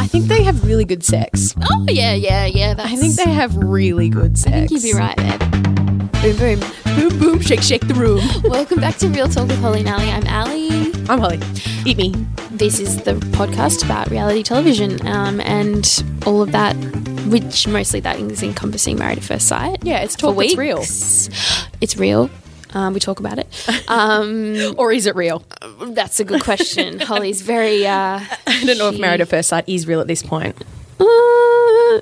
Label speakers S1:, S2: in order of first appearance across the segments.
S1: I think they have really good sex.
S2: Oh yeah, yeah, yeah. That's,
S1: I think they have really good sex.
S2: I think you'd be right there. Boom, boom.
S1: Boom, boom, shake, shake the room.
S2: Welcome back to Real Talk with Holly and Ali. I'm Ali.
S1: I'm Holly. Eat me.
S2: This is the podcast about reality television um, and all of that, which mostly that is encompassing Married at First Sight.
S1: Yeah, it's talk It's real.
S2: It's real. Um, we talk about it. Um,
S1: Or is it real?
S2: that's a good question. Holly's very. Uh,
S1: I don't know if
S2: she-
S1: Married at First Sight is real at this point.
S2: Uh,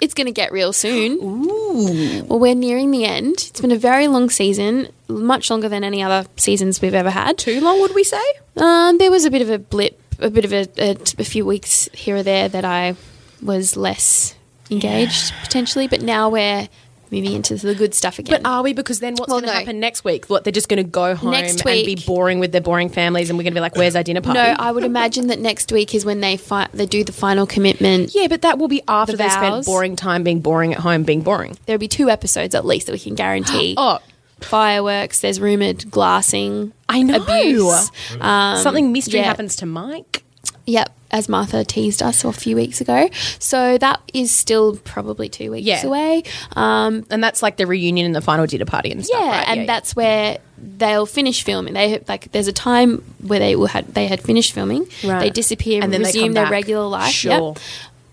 S2: it's going to get real soon. Well, we're nearing the end. It's been a very long season, much longer than any other seasons we've ever had.
S1: Too long, would we say?
S2: Um, there was a bit of a blip, a bit of a, a, a few weeks here or there that I was less engaged potentially, but now we're moving into the good stuff again.
S1: But are we? Because then what's
S2: Well,
S1: going to
S2: no.
S1: happen next week? What, they're just going to go home
S2: Next week,
S1: and be boring with their boring families and we're going to be like, where's our dinner party?
S2: no, I would imagine that next week is when they fi- they do the final commitment.
S1: yeah, but that will be after
S2: The
S1: they spent boring time being boring at home, being boring.
S2: There'll be two episodes at least that we can guarantee.
S1: Oh,
S2: Fireworks. There's rumored glassing.
S1: I know.
S2: Abuse. Um,
S1: Something mystery
S2: yeah.
S1: happens to Mike.
S2: Yep, as Martha teased us a few weeks ago. So that is still probably two weeks
S1: Yeah.
S2: away. Um,
S1: And that's like the reunion and the final dinner party and stuff,
S2: yeah,
S1: right?
S2: and that's where they'll finish filming. They like there's a time where they will had they had finished filming.
S1: Right.
S2: They disappear and,
S1: And then
S2: resume their
S1: back.
S2: regular life.
S1: Sure.
S2: Yep.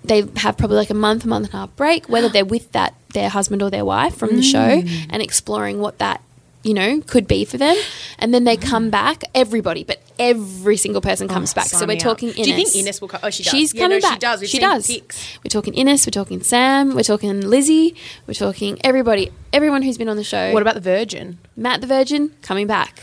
S2: They have probably like a month, a month and a half break, whether they're with that their husband or their wife from the show,
S1: Mm.
S2: and exploring what that you know could be for them. And then they come back, everybody, but every single person comes
S1: Oh,
S2: back. So we're talking Ines.
S1: Do you think Ines will come? Oh, she does.
S2: She's
S1: Yeah,
S2: coming
S1: no, she
S2: back.
S1: does. We've
S2: she does.
S1: pics.
S2: We're talking Ines. We're talking Sam. We're talking Lizzie. We're talking everybody. Everyone who's been on the show.
S1: What about the Virgin?
S2: Matt the Virgin coming back.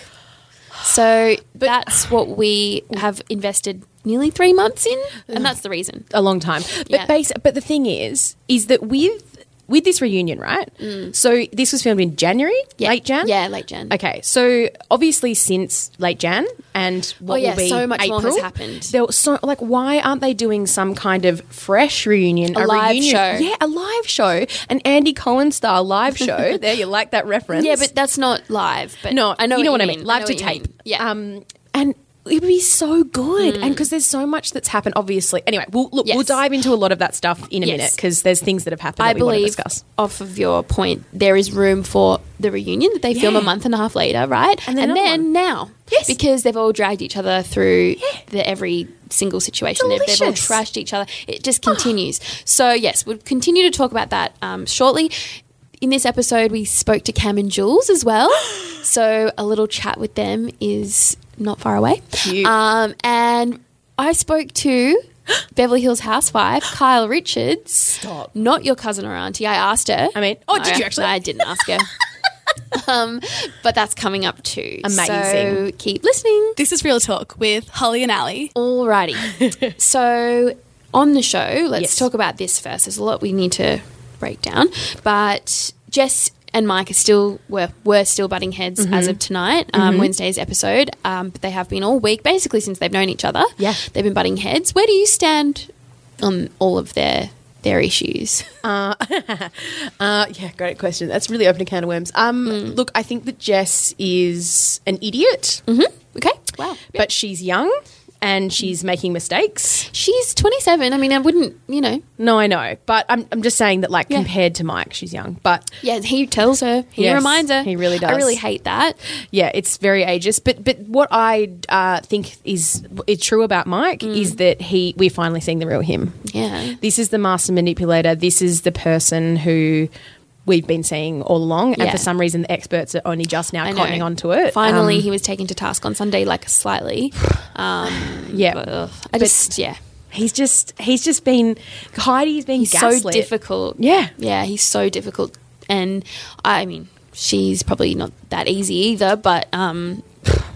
S2: So that's what we have invested nearly three months in, and that's the reason.
S1: a long time. But
S2: Yeah.
S1: base, but the thing is, is that with with this reunion, right? So this was filmed in January,
S2: Mm. Yeah.
S1: late Jan.
S2: Yeah, late Jan.
S1: Okay, so obviously since late Jan and what
S2: Oh, yeah,
S1: will be
S2: so much more
S1: April,
S2: has happened.
S1: There was so like, why aren't they doing some kind of fresh reunion,
S2: A live
S1: reunion,
S2: show.
S1: Yeah, a live show, an Andy Cohen style live show. there, you like that reference?
S2: Yeah, but that's not live. But
S1: No,
S2: I know
S1: you know what,
S2: you
S1: I mean. Live to tape.
S2: Yeah. Mm.
S1: Um, and it would be so good. And because there's so much that's happened, obviously. Anyway, we'll look. We'll dive into a lot of that stuff in a
S2: Yes.
S1: minute because there's things that have happened
S2: I
S1: that we want to
S2: believe,
S1: discuss.
S2: off of your point, there is room for the reunion that they film a month and a half later, right?
S1: And then another one.
S2: now,
S1: Yes.
S2: because they've all dragged each other through the every single situation. They've, they've all trashed each other. It just continues. so yes, we'll continue to talk about that um, shortly. In this episode, we spoke to Cam and Jules as well. so a little chat with them is not far away.
S1: Cute.
S2: Um, and I spoke to Beverly Hills housewife Kyle Richards.
S1: Stop.
S2: Not your cousin or auntie. I asked her.
S1: I mean- oh, did you actually?
S2: I didn't ask her. um, but that's coming up too.
S1: Amazing.
S2: So keep listening.
S3: This is Real Talk with Holly and Ali.
S2: Alrighty. so on the show, let's
S1: Yes.
S2: talk about this first. There's a lot we need to break down. But Jess and Mike are still were were still butting heads
S1: Mm-hmm.
S2: as of tonight, um, Wednesday's episode. Um, but they have been all week, basically since they've known each other.
S1: Yeah.
S2: they've been butting heads. Where do you stand on all of their their issues?
S1: Uh, yeah, great question. That's really open a can of worms. Um,
S2: Mm.
S1: Look, I think that Jess is an idiot,
S2: Okay, wow.
S1: but she's young and she's making mistakes.
S2: She's 27. I mean, I wouldn't, you know.
S1: No, I know, but I'm, I'm just saying that, like,
S2: Yeah.
S1: compared to Mike, she's young. But
S2: Yeah, he tells her. He
S1: Yes,
S2: reminds her.
S1: he really does.
S2: I really hate that.
S1: yeah, it's very ageist. But but what I uh, think is is true about Mike
S2: Mm.
S1: is that he we're finally seeing the real him.
S2: Yeah.
S1: This is the master manipulator. This is the person who we've been seeing all along, and
S2: Yeah.
S1: for some reason, the experts are only just now cottoning onto it.
S2: Finally,
S1: Um,
S2: he was taken to task on Sunday, like slightly. Um,
S1: yeah.
S2: but, ugh, I just, yeah.
S1: He's just he's just been Heidi's been
S2: He's so difficult.
S1: Yeah.
S2: Yeah, he's so difficult. And I mean, she's probably not that easy either, but um,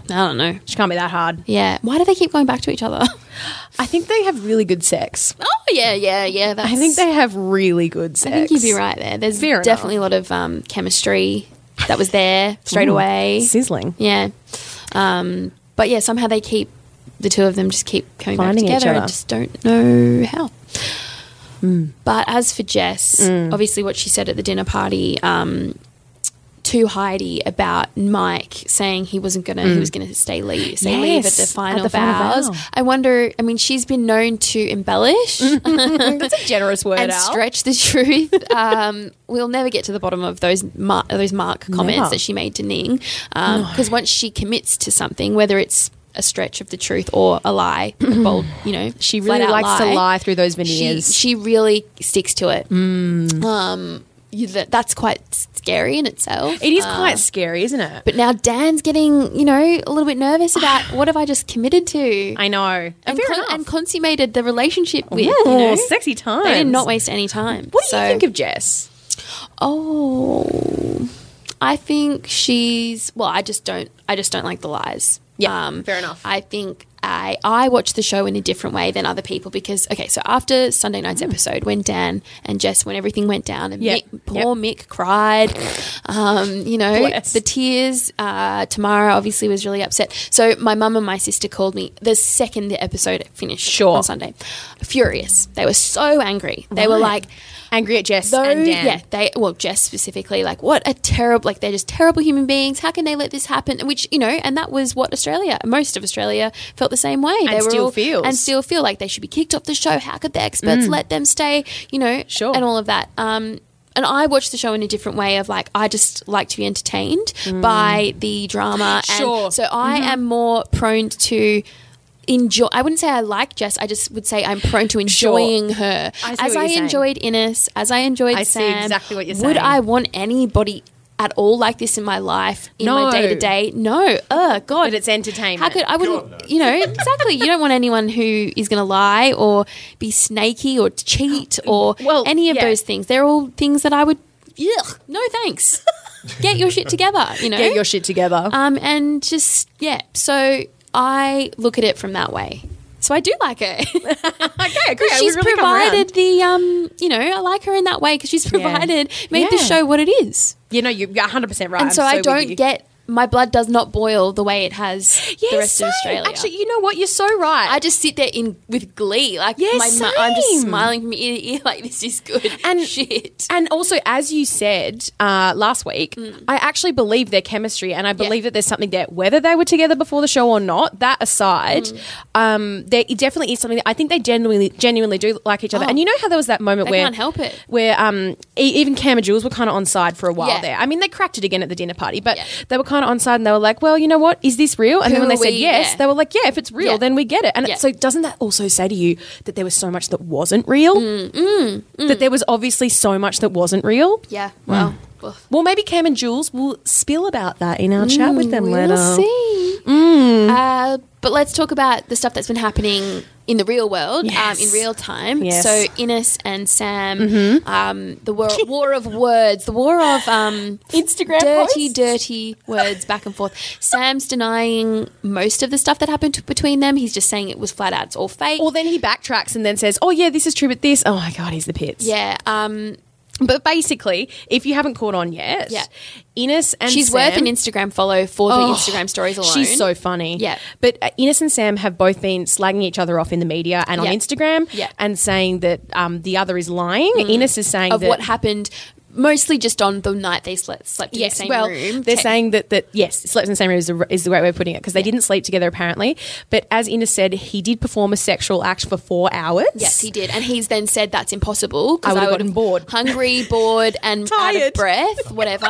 S2: I don't know.
S1: She can't be that hard.
S2: Yeah. Why do they keep going back to each other?
S1: I think they have really good sex.
S2: oh, yeah, yeah, yeah. That's,
S1: I think they have really good sex.
S2: I think you'd be right there. There's
S1: Fair enough.
S2: definitely a lot of um, chemistry that was there straight away.
S1: Sizzling.
S2: Yeah. Um, but yeah, somehow they keep the two of them just keep coming
S1: Finding
S2: back together. I just don't know how.
S1: Hmm.
S2: But as for Jess, obviously what she said at the dinner party um, to Heidi about Mike saying he wasn't gonna he was gonna stay leave stay leave at the
S1: Mm.
S2: Final
S1: at the final
S2: vows.
S1: vow.
S2: I wonder. I mean, she's been known to embellish
S1: That's a generous word,
S2: and
S1: Al.
S2: stretch the truth. Um, we'll never get to the bottom of those mar- those Mark comments
S1: Never.
S2: that she made to Ning, because once she commits to something, whether it's a stretch of the truth or a lie, a bold, you know,
S1: She really likes to lie through those
S2: She,
S1: veneers.
S2: she really sticks to it.
S1: Mm.
S2: Um, you, that, that's quite scary in itself.
S1: it is
S2: Uh,
S1: quite scary, isn't it?
S2: but now Dan's getting, you know, a little bit nervous about what have I just committed to
S1: I know.
S2: and,
S1: Fair
S2: con- and consummated the relationship with.
S1: Ooh,
S2: you know,
S1: sexy time.
S2: they did not waste any time.
S1: What do
S2: So-
S1: you think of Jess?
S2: Oh, I think she's. Well, I just don't. I just don't like the lies.
S1: Yeah, fair enough.
S2: I think I I watch the show in a different way than other people because okay, so after Sunday night's episode, when Dan and Jess, when everything went down, and.
S1: Yeah,
S2: Mick, poor Mick cried, um, you know,
S1: Bless.
S2: the tears. Uh, Tamara obviously was really upset. So my mum and my sister called me the second the episode finished
S1: Sure.
S2: on Sunday, furious. They were so angry. They were like.
S1: Angry at Jess
S2: Though,
S1: and Dan.
S2: yeah, they well, Jess specifically, like what a terrible, like they're just terrible human beings. How can they let this happen? Which you know, and that was what Australia, most of Australia, felt the same way. they
S1: still feels.
S2: and still feel like they should be kicked off the show. How could the experts mm. let them stay? You know,
S1: Sure.
S2: and all of that. Um, and I watch the show in a different way of like I just like to be entertained mm. by the drama.
S1: Sure.
S2: And so I mm-hmm. am more prone to enjoy. I wouldn't say I like Jess. I just would say I'm prone to enjoying her.
S1: I see
S2: as I
S1: saying.
S2: enjoyed Ines, as I enjoyed
S1: I see
S2: Sam.
S1: exactly what you're saying. Would.
S2: I want anybody at all like this in my life in
S1: No.
S2: my day to day? No. Oh God.
S1: But it's entertainment.
S2: How could I wouldn't? You know exactly. You don't want anyone who is going to lie or be snaky or cheat or
S1: Well,
S2: any of
S1: yeah.
S2: those things. They're all things that I would. Ugh, no thanks. Get your shit together. You know.
S1: Get your shit together.
S2: Um, and just yeah. So I look at it from that way. So I do like her.
S1: okay, okay.
S2: she's provided the um, you know, I like her in that way because she's provided made the show what it is.
S1: You know, you're 100% right.
S2: and so,
S1: I'm
S2: I don't get my blood does not boil the way it has
S1: Yeah,
S2: the rest
S1: same.
S2: of Australia.
S1: Actually, you know what? You're so right.
S2: I just sit there in with glee, like
S1: Yeah,
S2: my mu- I'm just smiling from ear to ear, like this is good
S1: And-
S2: shit.
S1: And also, as you said uh, last week, I actually believe their chemistry, and I believe that there's something there. Whether they were together before the show or not, that aside, um, there definitely is something. That I think they genuinely, genuinely do like each other.
S2: Oh.
S1: And you know how there was that moment
S2: I
S1: where
S2: can't help it.
S1: where um, e- even Cam and Jules were kind of on side for a while
S2: Yeah.
S1: there. I mean, they cracked it again at the dinner party, but
S2: Yeah.
S1: they were kind of on side, and they were like, "Well, you know what? Is this real?" And then when they said
S2: we?
S1: yes,
S2: Yeah.
S1: they were like, "Yeah, if it's real,
S2: Yeah.
S1: then we get it." And
S2: Yeah.
S1: so, doesn't that also say to you that there was so much that wasn't real?
S2: Mm, mm, mm.
S1: That there was obviously so much that wasn't real.
S2: Yeah, hmm. well, well
S1: Well, maybe Cam and Jules will spill about that in our chat with mm, them later.
S2: We'll see. Hmm. Uh, but let's talk about the stuff that's been happening in the real world,
S1: Yes.
S2: um, in real time.
S1: Yes.
S2: So Ines and Sam, um, the war, war of words, the war of um,
S1: Instagram
S2: dirty,
S1: posts?
S2: dirty words back and forth. Sam's denying most of the stuff that happened between them. He's just saying it was flat out, it's all fake.
S1: Or then he backtracks and then says, "Oh yeah, this is true, but this." Oh my god, he's the pits.
S2: yeah. Um,
S1: But basically, if you haven't caught on yet,
S2: Yeah.
S1: Ines and
S2: she's
S1: Sam,
S2: worth an Instagram follow for the
S1: Oh,
S2: Instagram stories alone.
S1: She's so funny.
S2: Yeah.
S1: But uh, Ines and Sam have both been slagging each other off in the media and on Instagram
S2: Yeah.
S1: and saying that um, the other is lying. Ines is saying
S2: of
S1: that
S2: what happened mostly just on the night they slept, slept in the same
S1: well,
S2: room.
S1: they're
S2: Te-
S1: saying that that yes, slept in the same room is the, is the right way of putting it because they didn't sleep together apparently. But as Ines said, he did perform a sexual act for four hours.
S2: Yes, he did, and he's then said that's impossible because I would have
S1: bored.
S2: hungry, bored, and out
S1: Tired.
S2: of breath, whatever.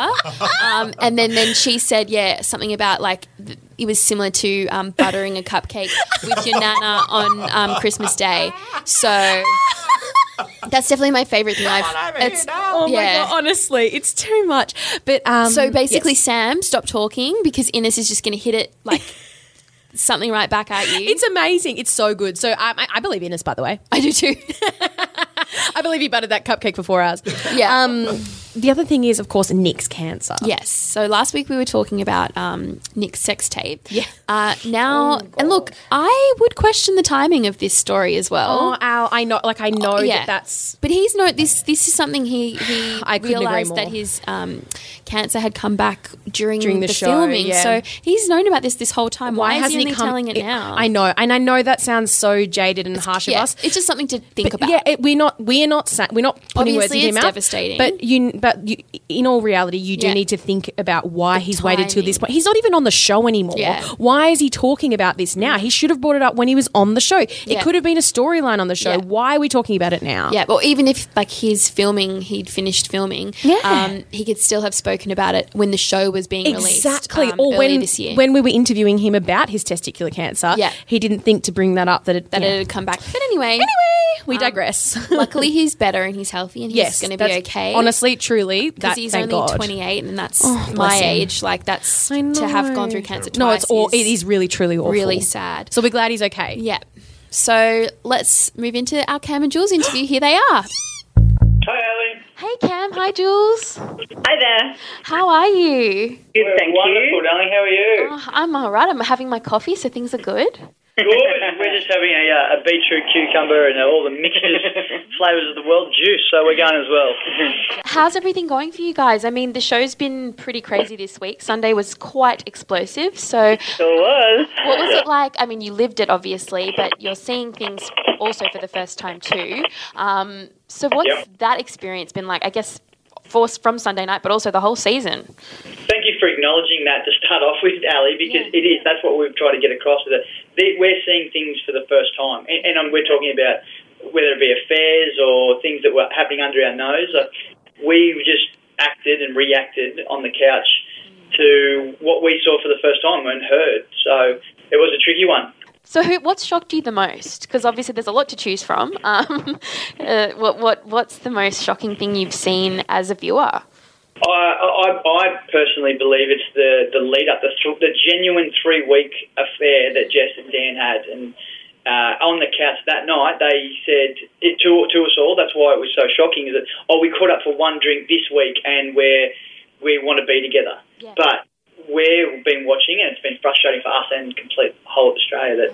S2: um, and then then she said, yeah, something about like th- it was similar to um, buttering a cupcake with your nana on um, Christmas Day. So that's definitely my favorite thing. I've it's
S1: Oh my god! Honestly, it's too much. But um,
S2: So basically,
S1: yes.
S2: Sam, stop talking because Ines is just going to hit it like something right back at you.
S1: it's amazing. It's so good. So um, I, I believe Ines, by the way.
S2: I do too.
S1: I believe you buttered that cupcake for four hours.
S2: Yeah.
S1: Um, the other thing is, of course, Nick's cancer.
S2: Yes. So last week we were talking about um, Nick's sex tape.
S1: Yeah.
S2: Uh, now, and look, I would question the timing of this story as well.
S1: Oh, Al, I know. Like I know
S2: yeah.
S1: that that's.
S2: But he's no this. This is something he he
S1: I
S2: realized that his um, cancer had come back during,
S1: During
S2: the,
S1: the show,
S2: filming.
S1: yeah.
S2: So he's known about this this whole time. Why,
S1: hasn't
S2: is he only
S1: come?
S2: telling it now?
S1: I know, and I know that sounds so jaded and harsh
S2: Yeah,
S1: of us.
S2: it's just something to think
S1: But
S2: about.
S1: Yeah, it, we're not we're not we're not putting words
S2: Obviously,
S1: in
S2: it's
S1: your mouth.
S2: devastating.
S1: But you but you, in all reality, you do
S2: Yeah.
S1: need to think about why he's waited till this point. He's not even on the show anymore.
S2: Yeah.
S1: Why is he talking about this now? He should have brought it up when he was on the show. It could have been a storyline on the show. Why are we talking about it now?
S2: Yeah, well, even if like his filming, he'd finished filming,
S1: Yeah.
S2: um, he could still have spoken about it when the show was being released.
S1: Exactly.
S2: um,
S1: or when
S2: this year.
S1: when we were interviewing him about his testicular cancer,
S2: Yeah.
S1: he didn't think to bring that up. That it,
S2: that
S1: yeah.
S2: it had come back. But anyway,
S1: Anyway, we um, digress.
S2: luckily he's better and he's healthy and he's
S1: yes,
S2: going to be okay.
S1: Honestly, truly,
S2: because he's
S1: thank
S2: only
S1: God.
S2: 28 and that's oh,
S1: bless
S2: my
S1: him.
S2: age. Like that's
S1: I
S2: to have gone through cancer twice.
S1: No, it's all.
S2: is
S1: It is really, truly awful.
S2: really sad.
S1: So we're glad he's okay.
S2: Yeah. So let's move into our Cam and Jules interview. Here they are.
S4: Hi, Ali.
S2: Hey Cam, hi Jules.
S5: Hi there.
S2: How are you?
S5: Good, thank
S4: Wonderful,
S5: you.
S4: darling. How are you?
S2: Oh, I'm all right. I'm having my coffee, so things are good.
S4: Good. We're just having a, uh, a beetroot cucumber and uh, all the mixtures, flavours of the world juice, so we're going as well.
S2: How's everything going for you guys? I mean, the show's been pretty crazy this week. Sunday was quite explosive. So,
S5: Sure was.
S2: what was it like? I mean, you lived it obviously, but you're seeing things also for the first time too. Um, so, what's
S4: Yep.
S2: that experience been like? I guess for, from Sunday night, but also the whole season.
S4: Thank you for acknowledging that to start off with, Ali, because
S2: Yeah.
S4: it is. That's what we've tried to get across with it. They- We're seeing things for the first time, and, and we're talking about whether it be affairs or things that were happening under our nose. Like, we just acted and reacted on the couch to what we saw for the first time and heard. So it was a tricky one.
S2: So, who, what's shocked you the most? Because obviously, there's a lot to choose from. Um, uh, what, what, what's the most shocking thing you've seen as a viewer?
S4: I, I, I personally believe it's the, the lead up, the, th- the genuine three week affair that Jess and Dan had. And uh, on the couch that night, they said it to, to us all. That's why it was so shocking. Is that oh, we caught up for one drink this week, and we're we want to be together.
S2: Yeah.
S4: But we've been watching, and it's been frustrating for us and complete whole of Australia that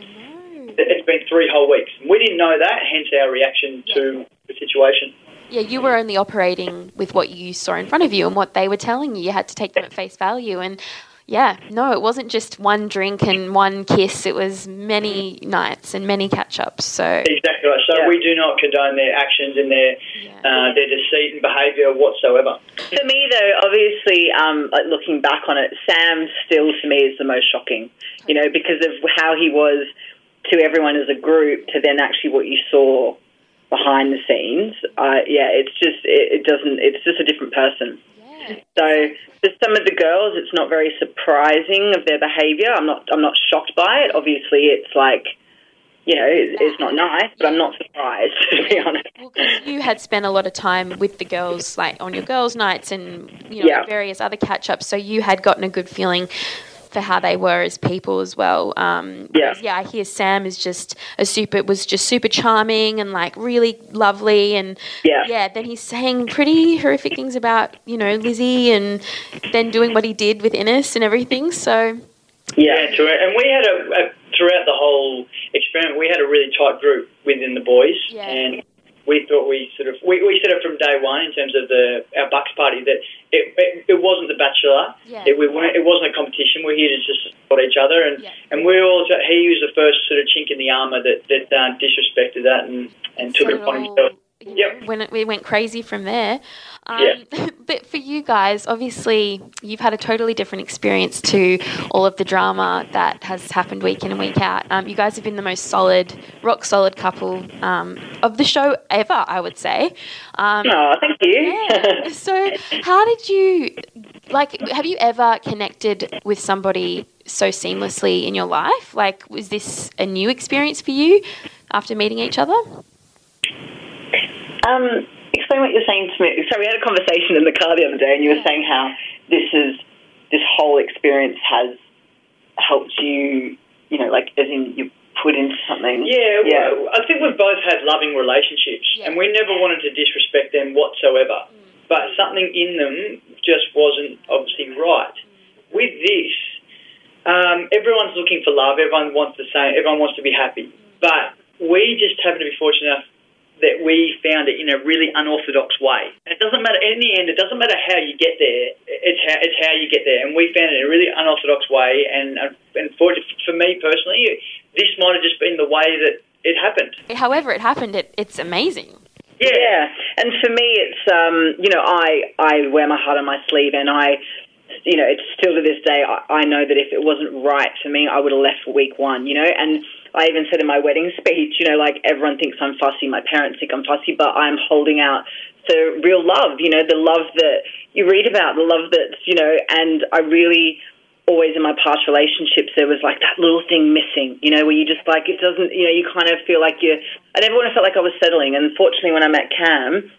S4: that it's been three whole weeks. We didn't know that, hence our reaction to the situation.
S2: Yeah, you were only operating with what you saw in front of you and what they were telling you. You had to take them at face value. And yeah, no, it wasn't just one drink and one kiss. It was many nights and many catch ups. So
S4: Exactly right. So
S5: Yeah.
S4: we do not condone their actions and their uh, their deceit and behaviour whatsoever.
S5: For me, though, obviously, um, like looking back on it, Sam still to me is the most shocking. You know, because of how he was to everyone as a group, to then actually what you saw behind the scenes. Uh, yeah, it's just it, it doesn't. It's just a different person. So for some of the girls, it's not very surprising of their behaviour. I'm not. I'm not shocked by it. Obviously, it's like. You know, it's, not nice, but I'm not surprised to be honest.
S2: Well, you had spent a lot of time with the girls, like on your girls' nights and you know
S5: Yeah.
S2: various other catch-ups, so you had gotten a good feeling for how they were as people as well. Um,
S5: Yeah.
S2: yeah. I hear Sam is just a super, was just super charming and like really lovely, and
S5: Yeah.
S2: yeah. Then he's saying pretty horrific things about you know Lizzie, and then doing what he did with Ines and everything. So
S4: Yeah, true. And we had a, a throughout the whole experiment, we had a really tight group within the boys,
S2: Yeah.
S4: and we thought we sort of we, we set it from day one in terms of the our Bucks party that it, it, it wasn't the Bachelor.
S2: Yeah.
S4: It, we weren't, it wasn't a competition. We're here to just support each other, and
S2: Yeah.
S4: and we all he was the first sort of chink in the armour that that uh, disrespected that and and took it upon himself. Yep.
S2: know, when it, we went crazy from there. Um,
S4: Yeah.
S2: but for you guys, obviously, you've had a totally different experience to all of the drama that has happened week in and week out. Um, you guys have been the most solid, rock solid couple um, of the show ever, I would say. Um,
S5: Oh, thank you.
S2: yeah. So, how did you like? Have you ever connected with somebody so seamlessly in your life? Like, was this a new experience for you after meeting each other?
S5: Um, explain what you're saying to me. So we had a conversation in the car the other day, and you were saying how this is this whole experience has helped you. You know, like as in you put into something.
S4: Yeah,
S5: yeah,
S4: well, I think we've both had loving relationships,
S2: Yeah.
S4: and we never wanted to disrespect them whatsoever. But something in them just wasn't obviously right. With this, um, everyone's looking for love. Everyone wants the same. Everyone wants to be happy. But we just happen to be fortunate enough that we found it in a really unorthodox way. And it doesn't matter in the end. It doesn't matter how you get there. It's how it's how you get there. And we found it in a really unorthodox way. And uh, and for for me personally, this might have just been the way that it happened.
S2: However, it happened. It, it's amazing.
S5: Yeah, and for me, it's um, you know, I I wear my heart on my sleeve, and I, you know, it's still to this day, I, I know that if it wasn't right for me, I would have left for week one. You know, and I even said in my wedding speech, you know, like everyone thinks I'm fussy, my parents think I'm fussy, but I'm holding out the real love. You know, the love that you read about, the love that's you know, and I really always in my past relationships there was like that little thing missing, you know, where you just like it doesn't, you know, you kind of feel like you. I never want to feel like I was settling, and fortunately, when I met Cam,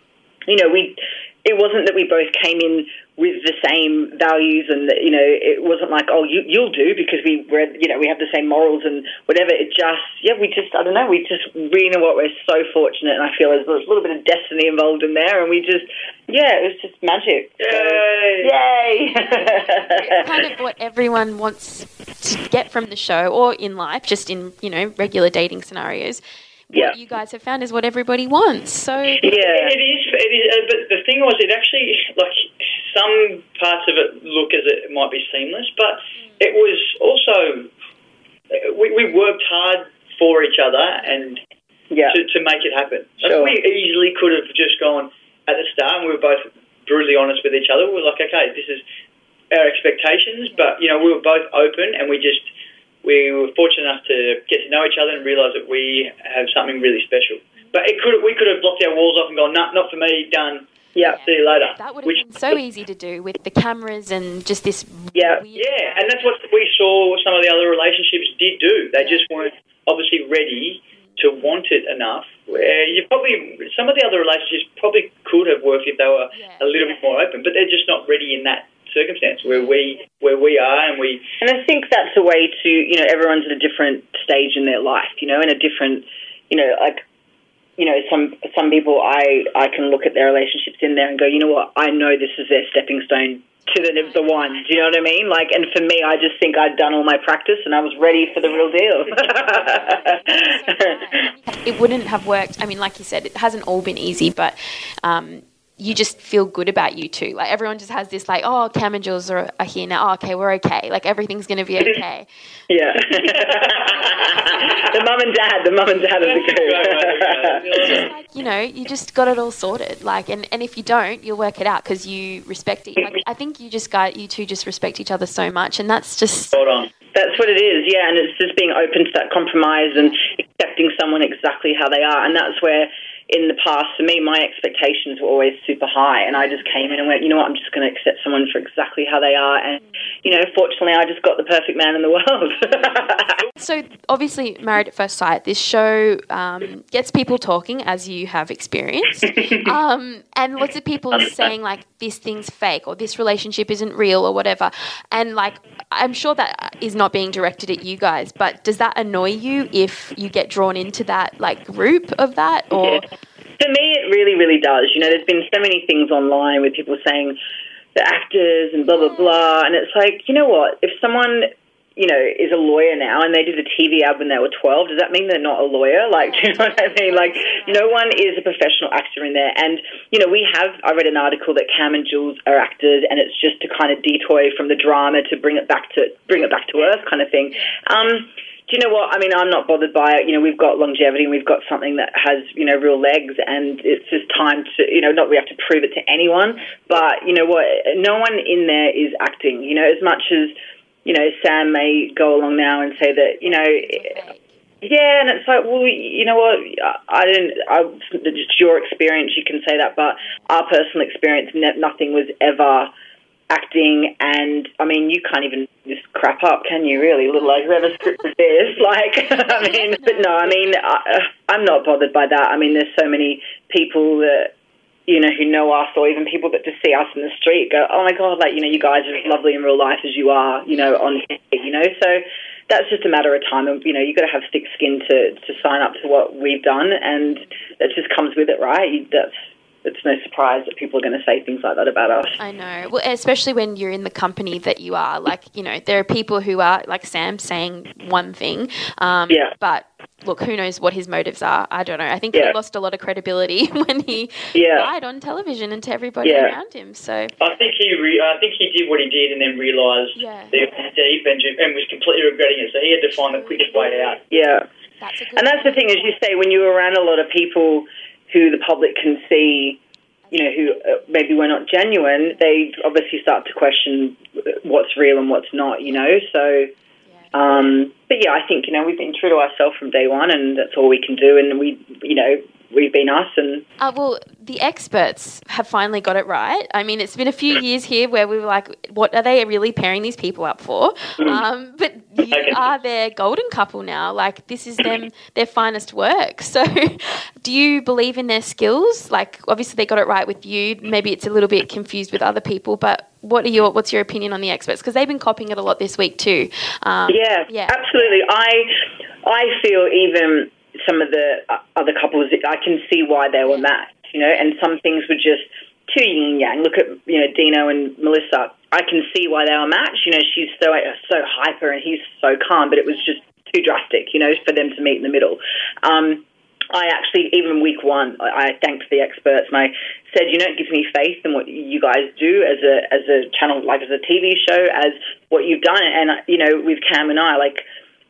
S5: you know, we it wasn't that we both came in with the same values and you know it wasn't like oh you you'll do because we were you know we have the same morals and whatever it just yeah we just I don't know we just we know what we're so fortunate and I feel there's a little bit of destiny involved in there and we just yeah it was just magic So,
S4: Yay!
S5: yay
S2: kind of what everyone wants to get from the show or in life, just in, you know, regular dating scenarios. What
S5: Yeah.
S2: you guys have found is what everybody wants. So
S5: yeah
S4: It is, it is, uh, but the thing was, it actually like some parts of it look as it might be seamless, but it was also uh, we, we worked hard for each other and
S5: yeah
S4: to, to make it happen. Like,
S5: Sure.
S4: we easily could have just gone at the start, and we were both brutally honest with each other. We were like, okay, this is our expectations, but you know, we were both open, and we just we were fortunate enough to get to know each other and realise that we have something really special. But it could we could have blocked our walls off and gone, nah, not for me, done.
S5: yeah
S4: See you later.
S2: that would have
S4: Which-
S2: been so easy to do with the cameras and just this
S5: Yeah.
S2: weird
S4: Yeah, and that's what we saw some of the other relationships did do. They just weren't obviously ready to want it enough. Where you probably some of the other relationships probably could have worked if they were
S2: Yeah.
S4: a little bit more open, but they're just not ready in that circumstance where we where we are and we
S5: And I think that's a way to, you know, everyone's at a different stage in their life, you know, and a different, you know, like, you know, some some people I I can look at their relationships in there and go, you know what, I know this is their stepping stone to the the one. Do you know what I mean? Like, and for me, I just think I'd done all my practice and I was ready for the real deal.
S2: it wouldn't have worked. I mean, like you said, it hasn't all been easy, but um, you just feel good about you too. Like everyone just has this, like, oh, Cam and Jules are, are here now. Oh, okay, we're okay. Like everything's going to be okay.
S5: yeah. the mum and dad, the mum and dad of the group.
S2: Like, you know, you just got it all sorted. Like, and, and if you don't, you'll work it out because you respect each. Like, I think you just got you two just respect each other so much, and that's just
S4: hold on.
S5: That's what it is, yeah, and it's just being open to that compromise and accepting someone exactly how they are, and that's where. In the past, for me, my expectations were always super high, and I just came in and went, you know what, I'm just going to accept someone for exactly how they are, and you know, fortunately, I just got the perfect man in the world.
S2: so obviously married at first sight. This show um, gets people talking, as you have experienced, um, and lots of people are saying like this thing's fake or this relationship isn't real or whatever. And like, I'm sure that is not being directed at you guys, but does that annoy you if you get drawn into that like group of that or?
S5: For me, it really, really does. You know, there's been so many things online with people saying the actors and blah, blah, blah. And it's like, you know what? If someone, you know, is a lawyer now and they did a TV ad when they were 12, does that mean they're not a lawyer? Like, do you know what I mean? Like, no one is a professional actor in there. And, you know, we have, I read an article that Cam and Jules are actors and it's just to kind of detoy from the drama to bring it back to, bring it back to earth kind of thing. Um, do you know what? I mean, I'm not bothered by it. You know, we've got longevity and we've got something that has, you know, real legs and it's just time to, you know, not we have to prove it to anyone, but you know what? No one in there is acting, you know, as much as, you know, Sam may go along now and say that, you know, yeah, and it's like, well, you know what? I didn't. I, it's your experience. You can say that, but our personal experience, nothing was ever acting. And I mean, you can't even just crap up, can you? Really, little like whoever scripted this. Like, I mean, but no, I mean, I, uh, I'm not bothered by that. I mean, there's so many people that you know, who know us or even people that just see us in the street go, oh my God, like, you know, you guys are as lovely in real life as you are, you know, on here, you know. So that's just a matter of time. And, you know, you've got to have thick skin to, to sign up to what we've done. And that just comes with it, right? That's, it's no surprise that people are going to say things like that about us.
S2: I know. Well, especially when you're in the company that you are. Like, you know, there are people who are, like Sam, saying one thing. Um,
S5: Yeah.
S2: But look, who knows what his motives are? I don't know. I think
S5: Yeah.
S2: he lost a lot of credibility when he
S5: Yeah.
S2: lied on television and to everybody
S5: Yeah.
S2: around him. So,
S4: I think he re- I think he did what he did and then realised
S2: Yeah.
S4: that it was deep and, and was completely regretting it. So he had to find the quickest way out.
S5: Yeah.
S2: that's a good
S5: And that's the thing, as you say, when you're around a lot of people who the public can see, you know, who uh, maybe were not genuine, they obviously start to question what's real and what's not, you know. So, um, but yeah, I think you know we've been true to ourselves from day one, and that's all we can do. And we, you know, we've been us, and
S2: Uh, well, the experts have finally got it right. I mean, it's been a few years here where we were like, what are they really pairing these people up for? Um, but you
S5: Okay.
S2: are their golden couple now. Like, this is them, their finest work. So, do you believe in their skills? Like, obviously, they got it right with you. Maybe it's a little bit confused with other people, but what are your what's your opinion on the experts? Because they've been copying it a lot this week too. Um,
S5: Yeah,
S2: yeah.
S5: absolutely. I I feel even some of the uh, other couples, I can see why they were matched, you know, and some things were just too yin and yang. Look at you know Dino and Melissa. I can see why they were matched. You know, she's so so hyper and he's so calm, but it was just too drastic, you know, for them to meet in the middle. Um, I actually, even week one, I thanked the experts and I said, you know, it gives me faith in what you guys do as a as a channel, like as a TV show, as what you've done, and uh, you know, with Cam and I, like,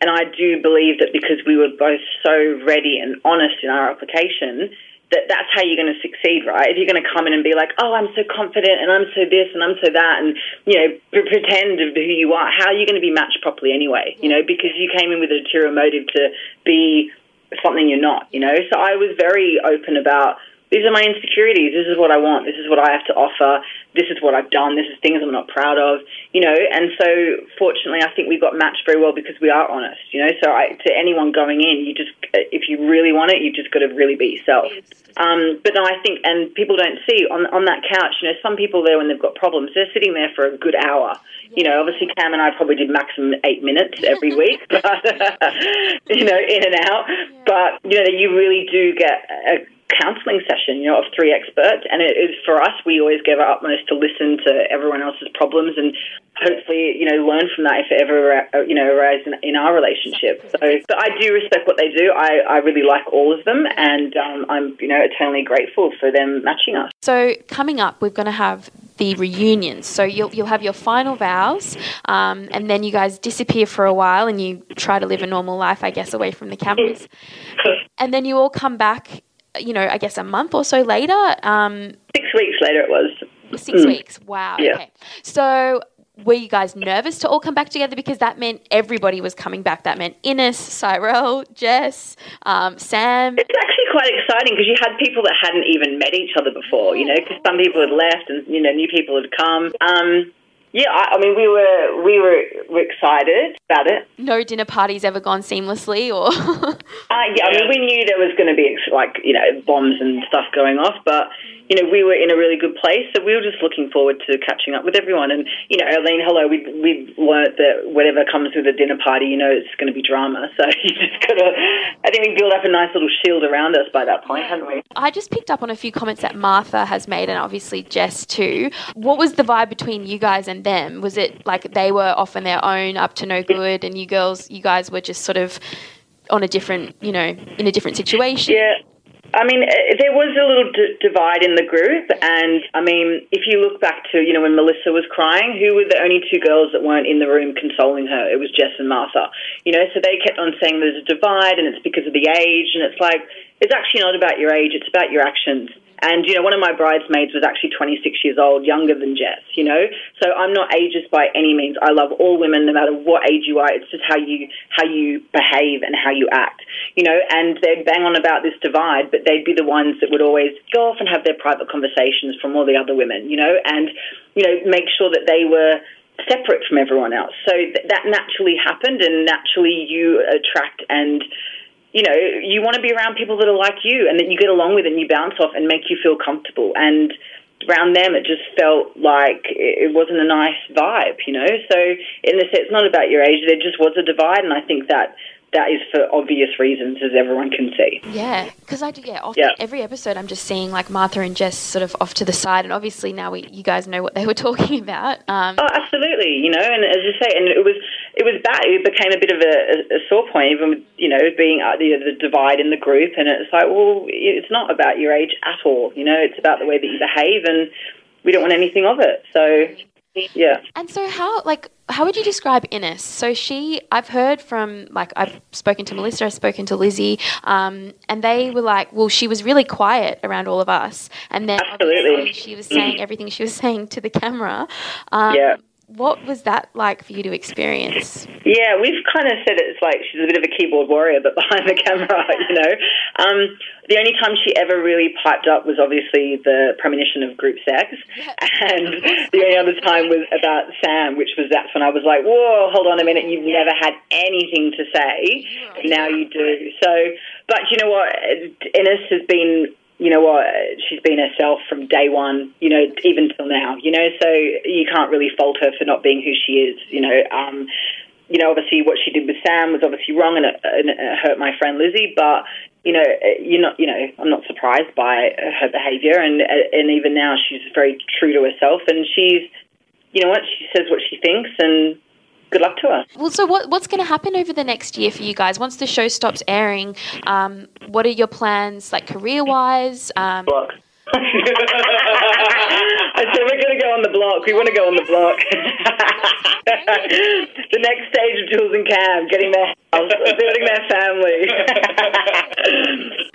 S5: and I do believe that because we were both so ready and honest in our application, that that's how you're going to succeed, right? If you're going to come in and be like, oh, I'm so confident and I'm so this and I'm so that, and you know, pre- pretend of who you are, how are you going to be matched properly anyway? You know, because you came in with a ulterior motive to be something you're not, you know. So I was very open about these are my insecurities. This is what I want. This is what I have to offer. This is what I've done. This is things I'm not proud of, you know. And so, fortunately, I think we got matched very well because we are honest, you know. So, I, to anyone going in, you just, if you really want it, you just got to really be yourself. Um, but no, I think, and people don't see on on that couch, you know, some people there when they've got problems, they're sitting there for a good hour. You know, obviously Cam and I probably did maximum eight minutes every week, but you know, in and out. But you know, you really do get a counselling session, you know, of three experts, and it is for us. We always give our utmost to listen to everyone else's problems and hopefully, you know, learn from that if it ever, uh, you know, arises in, in our relationship. So, but I do respect what they do. I, I really like all of them, and um, I'm, you know, eternally grateful for them matching us.
S2: So coming up, we're going to have the reunions. So you'll you'll have your final vows, um, and then you guys disappear for a while, and you try to live a normal life, I guess, away from the cameras. and then you all come back. You know, I guess a month or so later. Um,
S5: Six weeks later, it was.
S2: six weeks. Wow.
S5: Yeah.
S2: Okay. So. Were you guys nervous to all come back together because that meant everybody was coming back? That meant Ines, Cyrell, Jess, um, Sam.
S5: It's actually quite exciting because you had people that hadn't even met each other before, you know, because some people had left and, you know, new people had come. Um, yeah, I, I mean, we were we were, were excited about it.
S2: No dinner parties ever gone seamlessly, or
S5: Uh, yeah, I mean, we knew there was going to be like you know bombs and stuff going off, but you know we were in a really good place, so we were just looking forward to catching up with everyone. And you know, Eileen, hello, we we learnt that whatever comes with a dinner party, you know, it's going to be drama. So you just got to. I think we built up a nice little shield around us by that point, hadn't we?
S2: I just picked up on a few comments that Martha has made, and obviously Jess too. What was the vibe between you guys and them? Was it like they were off on their own, up to no good, and you girls, you guys were just sort of on a different, you know, in a different situation?
S5: Yeah. I mean, eh, there was a little d- divide in the group, and I mean, if you look back to you know when Melissa was crying, who were the only two girls that weren't in the room consoling her? It was Jess and Martha. You know, so they kept on saying there's a divide, and it's because of the age, and it's like it's actually not about your age; it's about your actions. And you know, one of my bridesmaids was actually 26 years old, younger than Jess. You know, so I'm not ageist by any means. I love all women, no matter what age you are. It's just how you how you behave and how you act. You know, and they'd bang on about this divide, but they'd be the ones that would always go off and have their private conversations from all the other women. You know, and you know, make sure that they were separate from everyone else. So th- that naturally happened, and naturally you attract and you know, you want to be around people that are like you and that you get along with and you bounce off and make you feel comfortable. And around them, it just felt like it wasn't a nice vibe, you know. So in the sense, it's not about your age. There just was a divide, and I think that that is for obvious reasons, as everyone can see.
S2: Yeah, because I do. Yeah, often,
S5: Yeah.
S2: every episode I'm just seeing like Martha and Jess sort of off to the side, and obviously now we, you guys know what they were talking about. Um,
S5: Oh, absolutely. You know, and as you say, and it was it was bad. It became a bit of a, a sore point, even with, you know being uh, the, the divide in the group. And it's like, well, it's not about your age at all. You know, it's about the way that you behave, and we don't want anything of it. So Yeah.
S2: And so, how like how would you describe Ines? So she, I've heard from like I've spoken to Melissa, I've spoken to Lizzie, um, and they were like, well, she was really quiet around all of us, and then
S5: Absolutely.
S2: she was saying everything she was saying to the camera. Um,
S5: Yeah.
S2: What was that like for you to experience?
S5: Yeah, we've kind of said it's like she's a bit of a keyboard warrior, but behind the camera, you know. Um, the only time she ever really piped up was obviously the premonition of group sex, and the only other time was about Sam, which was that's when I was like, "Whoa, hold on a minute! You've never had anything to say, now you do." So, but you know what? Ines has been you know what, she's been herself from day one, you know, even till now, you know, so you can't really fault her for not being who she is, you know. Um, you know, obviously what she did with Sam was obviously wrong and it, and it hurt my friend Lizzie, but you know, you're not, you know, I'm not surprised by her behaviour, and and even now she's very true to herself, and she's, you know what, she says what she thinks, and good luck to her.
S2: Well, so what, what's going to happen over the next year for you guys once the show stops airing? Um, what are your plans, like career wise? Um,
S5: block. I said we're going to go on the block. We want to go on the block. the next stage of Jules and Cam, getting their house, building their family.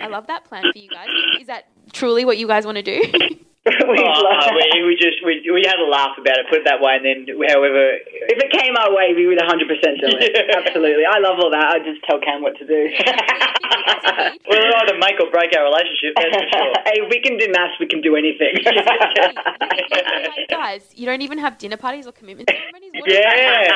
S2: I love that plan for you guys. Is that truly what you guys want to do?
S5: We
S4: Oh,
S5: love-
S4: we, we just we, we had a laugh about it, put it that way, and then however
S5: if it came our way, we would 100% do it.
S4: Yeah.
S5: Absolutely. I love all that. I just tell Cam what to do.
S4: Well, it'll either make or break our relationship, that's for sure.
S5: hey, we can do maths, we can do anything.
S2: Like, guys, you don't even have dinner parties or commitment ceremonies.
S4: Yeah.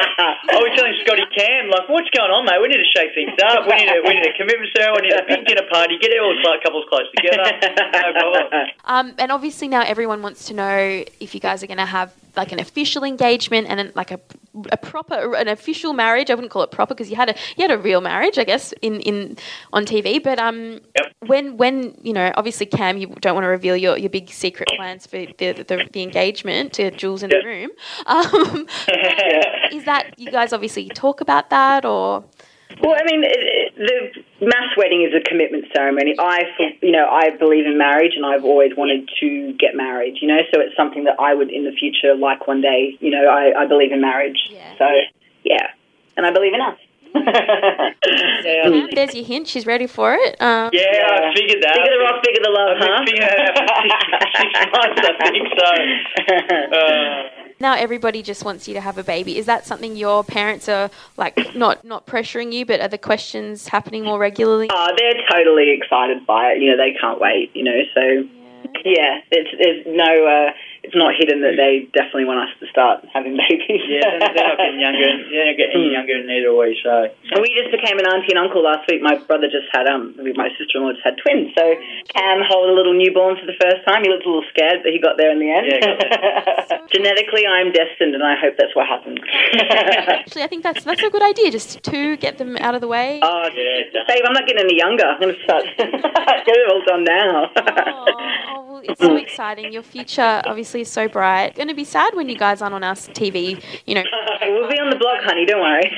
S4: I was telling Scotty Cam, like, what's going on, mate? We need to shake things up. We need a, we need a commitment ceremony, we need a big dinner party, get all the couples close together. No problem.
S2: Um, and obviously now everyone wants to know if you guys are going to have like an official engagement and then like a, a proper an official marriage. I wouldn't call it proper because you had a you had a real marriage, I guess, in, in on TV. But um,
S4: Yep.
S2: when when you know, obviously Cam, you don't want to reveal your, your big secret plans for the the, the engagement to Jules in
S4: Yep.
S2: the room. Um, is that you guys obviously talk about that or?
S5: Well, I mean, it, it, the mass wedding is a commitment ceremony. I, you know, I believe in marriage, and I've always wanted to get married. You know, so it's something that I would in the future like one day. You know, I, I believe in marriage.
S2: Yeah.
S5: So yeah, and I believe in us.
S4: Yeah,
S2: there's your hint. She's ready for it. Um,
S4: yeah, I figured that.
S5: Bigger the rock, bigger the love,
S4: I've
S5: huh?
S4: figuring that out for six, six months, I think so. Uh,
S2: now everybody just wants you to have a baby. Is that something your parents are like not not pressuring you, but are the questions happening more regularly?
S5: Oh, they're totally excited by it. You know, they can't wait. You know, so yeah, it's there's no, uh, it's not hidden that they definitely want us to start having babies.
S4: yeah, they're, they're not getting younger. They're not getting any younger, neither are we. So
S5: We just became an auntie and uncle last week. My brother just had um, my sister-in-law just had twins. So Cam hold a little newborn for the first time. He looked a little scared, but he got there in the end.
S4: Yeah, got
S5: Genetically, I'm destined, and I hope that's what happens.
S2: Actually, I think that's that's a good idea. Just to get them out of the way.
S5: oh,
S4: Yeah,
S5: babe, I'm not getting any younger. I'm going to start get it all done now.
S2: Oh, oh, well, it's so exciting. Your future obviously is so bright. Going to be sad when you guys aren't on our TV. You know.
S5: we'll be on the block, honey. Don't worry.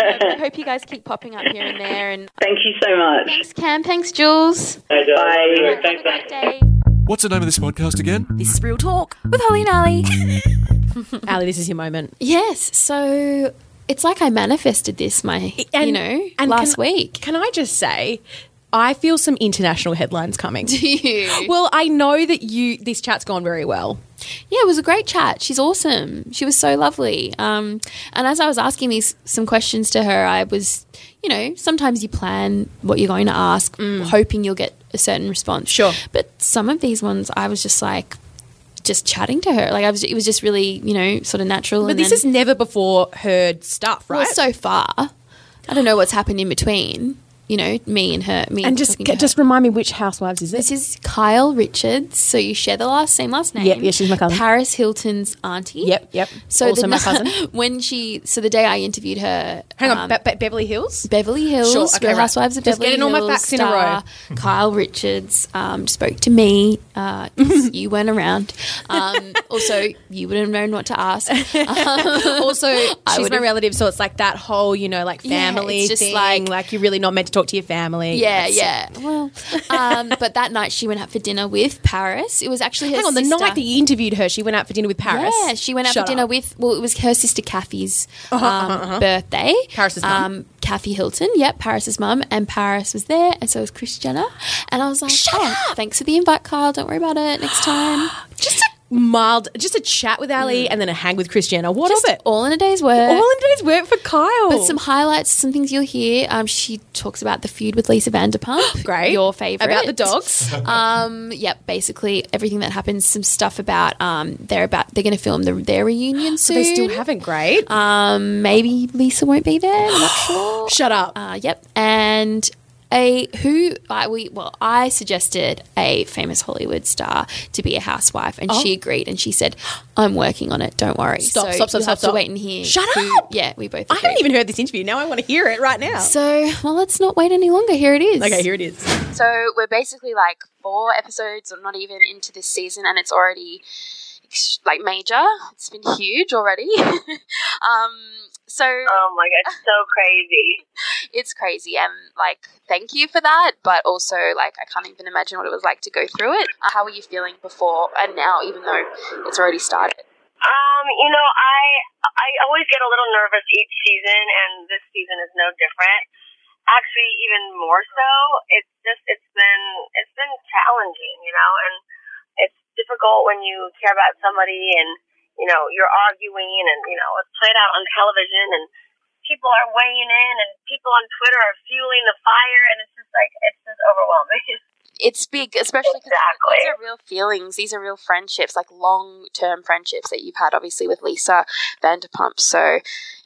S2: I hope you guys keep popping up here and there. And
S5: Thank you so much.
S2: thanks, Cam. Thanks, Jules.
S4: Hey, Joe.
S5: Bye.
S2: Have
S4: Thanks,
S2: a great day.
S6: What's the name of this podcast again?
S3: This is Real Talk with Holly and Ali.
S1: Ali, this is your moment.
S2: Yes. So it's like I manifested this. My, you know, and last
S1: can,
S2: week.
S1: Can I just say, I feel some international headlines coming.
S2: Do you?
S1: well, I know that you this chat's gone very well.
S2: Yeah, it was a great chat. She's awesome. She was so lovely. Um, and as I was asking these some questions to her, I was, you know, sometimes you plan what you're going to ask, hoping you'll get a certain response.
S1: Sure.
S2: But some of these ones, I was just like, just chatting to her. Like I was, it was just really, you know, sort of natural.
S1: But this
S2: then-
S1: is never before heard stuff, right?
S2: well, so far. I don't know what's happened in between. You know, me and her. Me
S1: and just
S2: to her.
S1: just remind me which housewives is
S2: This
S1: this?
S2: is Kyle Richards. So you share the last same last name.
S1: Yep, yeah, she's my cousin.
S2: Paris Hilton's auntie.
S1: Yep, yep.
S2: So
S1: Also
S2: the
S1: my cousin.
S2: when she, so the day I interviewed her,
S1: Hang on,
S2: um,
S1: Be- Be- Beverly Hills.
S2: Beverly Hills,
S1: Sure, okay,
S2: Real
S1: right.
S2: Housewives of
S1: Just
S2: Beverly
S1: getting all my
S2: Hills
S1: facts in a row.
S2: Kyle Richards um, spoke to me. Uh, 'cause you weren't around. Um, also, you wouldn't have known what to ask.
S1: also, she's my relative, so it's like that whole, you know, like
S2: Yeah,
S1: family
S2: it's just
S1: thing.
S2: like-
S1: Like, you're really not meant to talk to your family.
S2: Yeah,
S1: Yes.
S2: yeah. Well, um, but that night she went out for dinner with Paris. It was actually her
S1: Hang on, the night that you interviewed her, she went out for dinner with Paris.
S2: Yeah, she went out
S1: Shut
S2: for dinner
S1: up. Uh-huh,
S2: with. Well, it was her sister Kathy's um, birthday.
S1: Paris's mum.
S2: um, Kathy Hilton. Yep, Paris's mum, and Paris was there, and so was Kris Jenner. And I was like, Shut oh, thanks for the invite, Kyle. Don't worry about it. Next time,
S1: Just a mild, just a chat with Ali and then a hang with Christiana. What
S2: Mm. just
S1: of it?
S2: all in a day's work.
S1: All in a day's work for Kyle.
S2: but some highlights, some things you'll hear. Um, she talks about the feud with Lisa Vanderpump.
S1: Great.
S2: your favorite
S1: About the dogs.
S2: Um, yep, basically everything that happens. Some stuff about um, they're about they're going to film the, their reunion soon.
S1: they still haven't. Great.
S2: Um, maybe Lisa won't be there. I'm not sure.
S1: Shut up.
S2: Uh, yep, and a who I we well I suggested a famous Hollywood star to be a housewife, and she oh. agreed, and she said, "I'm working on it. Don't worry."
S1: Oh. Stop,
S2: so
S1: stop, stop,
S2: you'll
S1: stop,
S2: have
S1: stop.
S2: to wait and hear.
S1: Shut
S2: who-
S1: up!
S2: Yeah, we both.
S1: I haven't even heard this interview. Now I want to hear it right now.
S2: So well, let's not wait any longer. Here it is.
S1: okay, here it is.
S7: So we're basically like four episodes or not even into this season, and it's already ex- like major. It's been huge already. um, so
S8: Oh my god, it's so crazy.
S7: it's crazy, and like thank you for that. But also, like I can't even imagine what it was like to go through it. Uh, How were you feeling before and now, even though it's already started?
S8: Um, you know, I I always get a little nervous each season, and this season is no different. Actually, even more so. It's just it's been it's been challenging, you know, and it's difficult when you care about somebody and you know you're arguing and you know it's played out on television and people are weighing in and people on Twitter are fueling the fire and it's just like it's just overwhelming.
S7: It's big, especially because
S8: Exactly.
S7: these are real feelings. These are real friendships, like long term friendships that you've had, obviously, with Lisa Vanderpump. So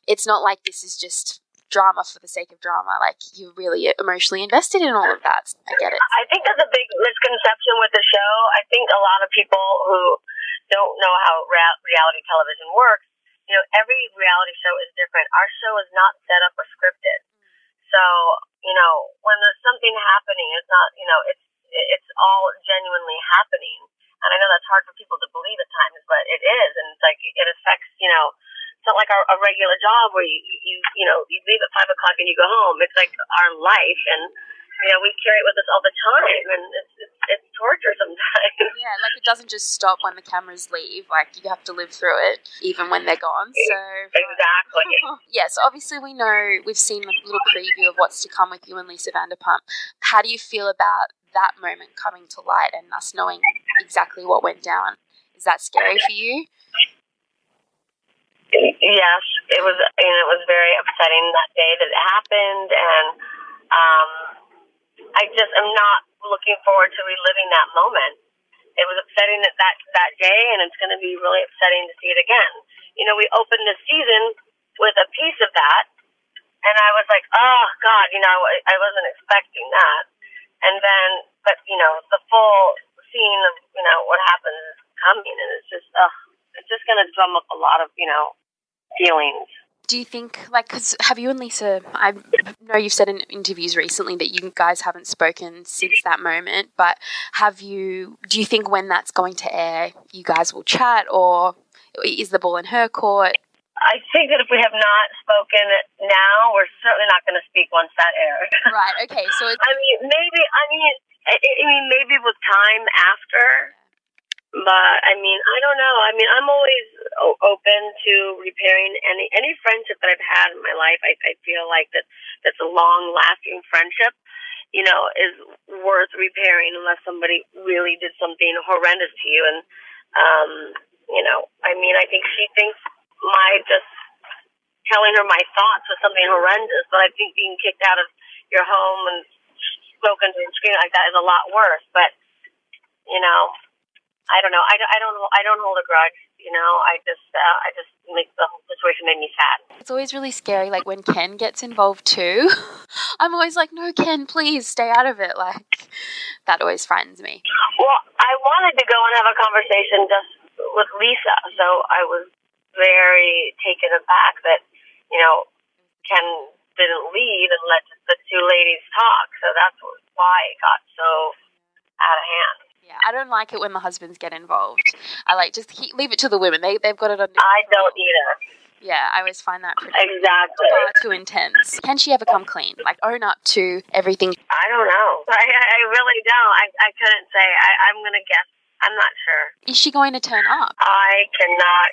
S7: it's not like this is just drama for the sake of drama. Like you're really emotionally invested in all of that. I get it.
S8: I think that's a big misconception with the show. I think a lot of people who don't know how rea- reality television works, you know, every reality show is different. Our show is not set up or scripted. So, you know, when there's something happening, it's not, you know, it's it's all genuinely happening. And I know that's hard for people to believe at times, but it is, and it's like it affects, you know, it's not like our, a regular job where you, you, you know, you leave at five o'clock and you go home. It's like our life, and you know, we carry it with us all the time, and it's it's, it's torture sometimes.
S7: Yeah, like it doesn't just stop when the cameras leave. Like you have to live through it even when they're gone. So
S8: Exactly.
S7: yes, obviously we know we've seen a little preview of what's to come with you and Lisa Vanderpump. How do you feel about that moment coming to light and us knowing exactly what went down? Is that scary for you?
S8: Yes, it was, and it was very upsetting that day that it happened, and um, I just am not looking forward to reliving that moment. It was upsetting that that, that day, and it's going to be really upsetting to see it again. You know, we opened the season with a piece of that, and I was like, oh God, you know, I, I wasn't expecting that. And then, but you know, the full scene of you know what happens is coming, and it's just, uh, it's just going to drum up a lot of you know feelings.
S7: Do you think, like, because have you and Lisa, I know you've said in interviews recently that you guys haven't spoken since that moment, but have you, do you think when that's going to air, you guys will chat or is the ball in her court?
S8: I think that if we have not spoken now, we're certainly not going to speak once that airs.
S7: Right, okay, so it's,
S8: I mean, maybe. I mean, I, I mean, maybe with time after. But I mean, I don't know. I mean, I'm always o- open to repairing any any friendship that I've had in my life. I, I feel like that that's a long lasting friendship. You know, is worth repairing unless somebody really did something horrendous to you. And um, you know, I mean, I think she thinks my just telling her my thoughts was something horrendous, but I think being kicked out of your home and spoken to and screamed like that is a lot worse. But you know, I don't know. I, don't- I don't. I don't hold a grudge. You know, I just. Uh, I just make the whole situation made me sad.
S7: it's always really scary, like when Ken gets involved too. I'm always like, no, Ken, please stay out of it. Like, that always frightens me.
S8: Well, I wanted to go and have a conversation just with Lisa, so I was very taken aback that you know Ken didn't leave and let the two ladies talk. So that's why it got so out of hand.
S7: Yeah, I don't like it when the husbands get involved. I like just keep, leave it to the women. They they've got it under.
S8: I don't either.
S7: Yeah, I always find that pretty
S8: Exactly.
S7: far too intense. Can she ever come clean? Like own up to everything?
S8: I don't know. I, I really don't. I, I couldn't say. I, I'm going to guess. I'm not sure.
S7: Is she going to turn up?
S8: I cannot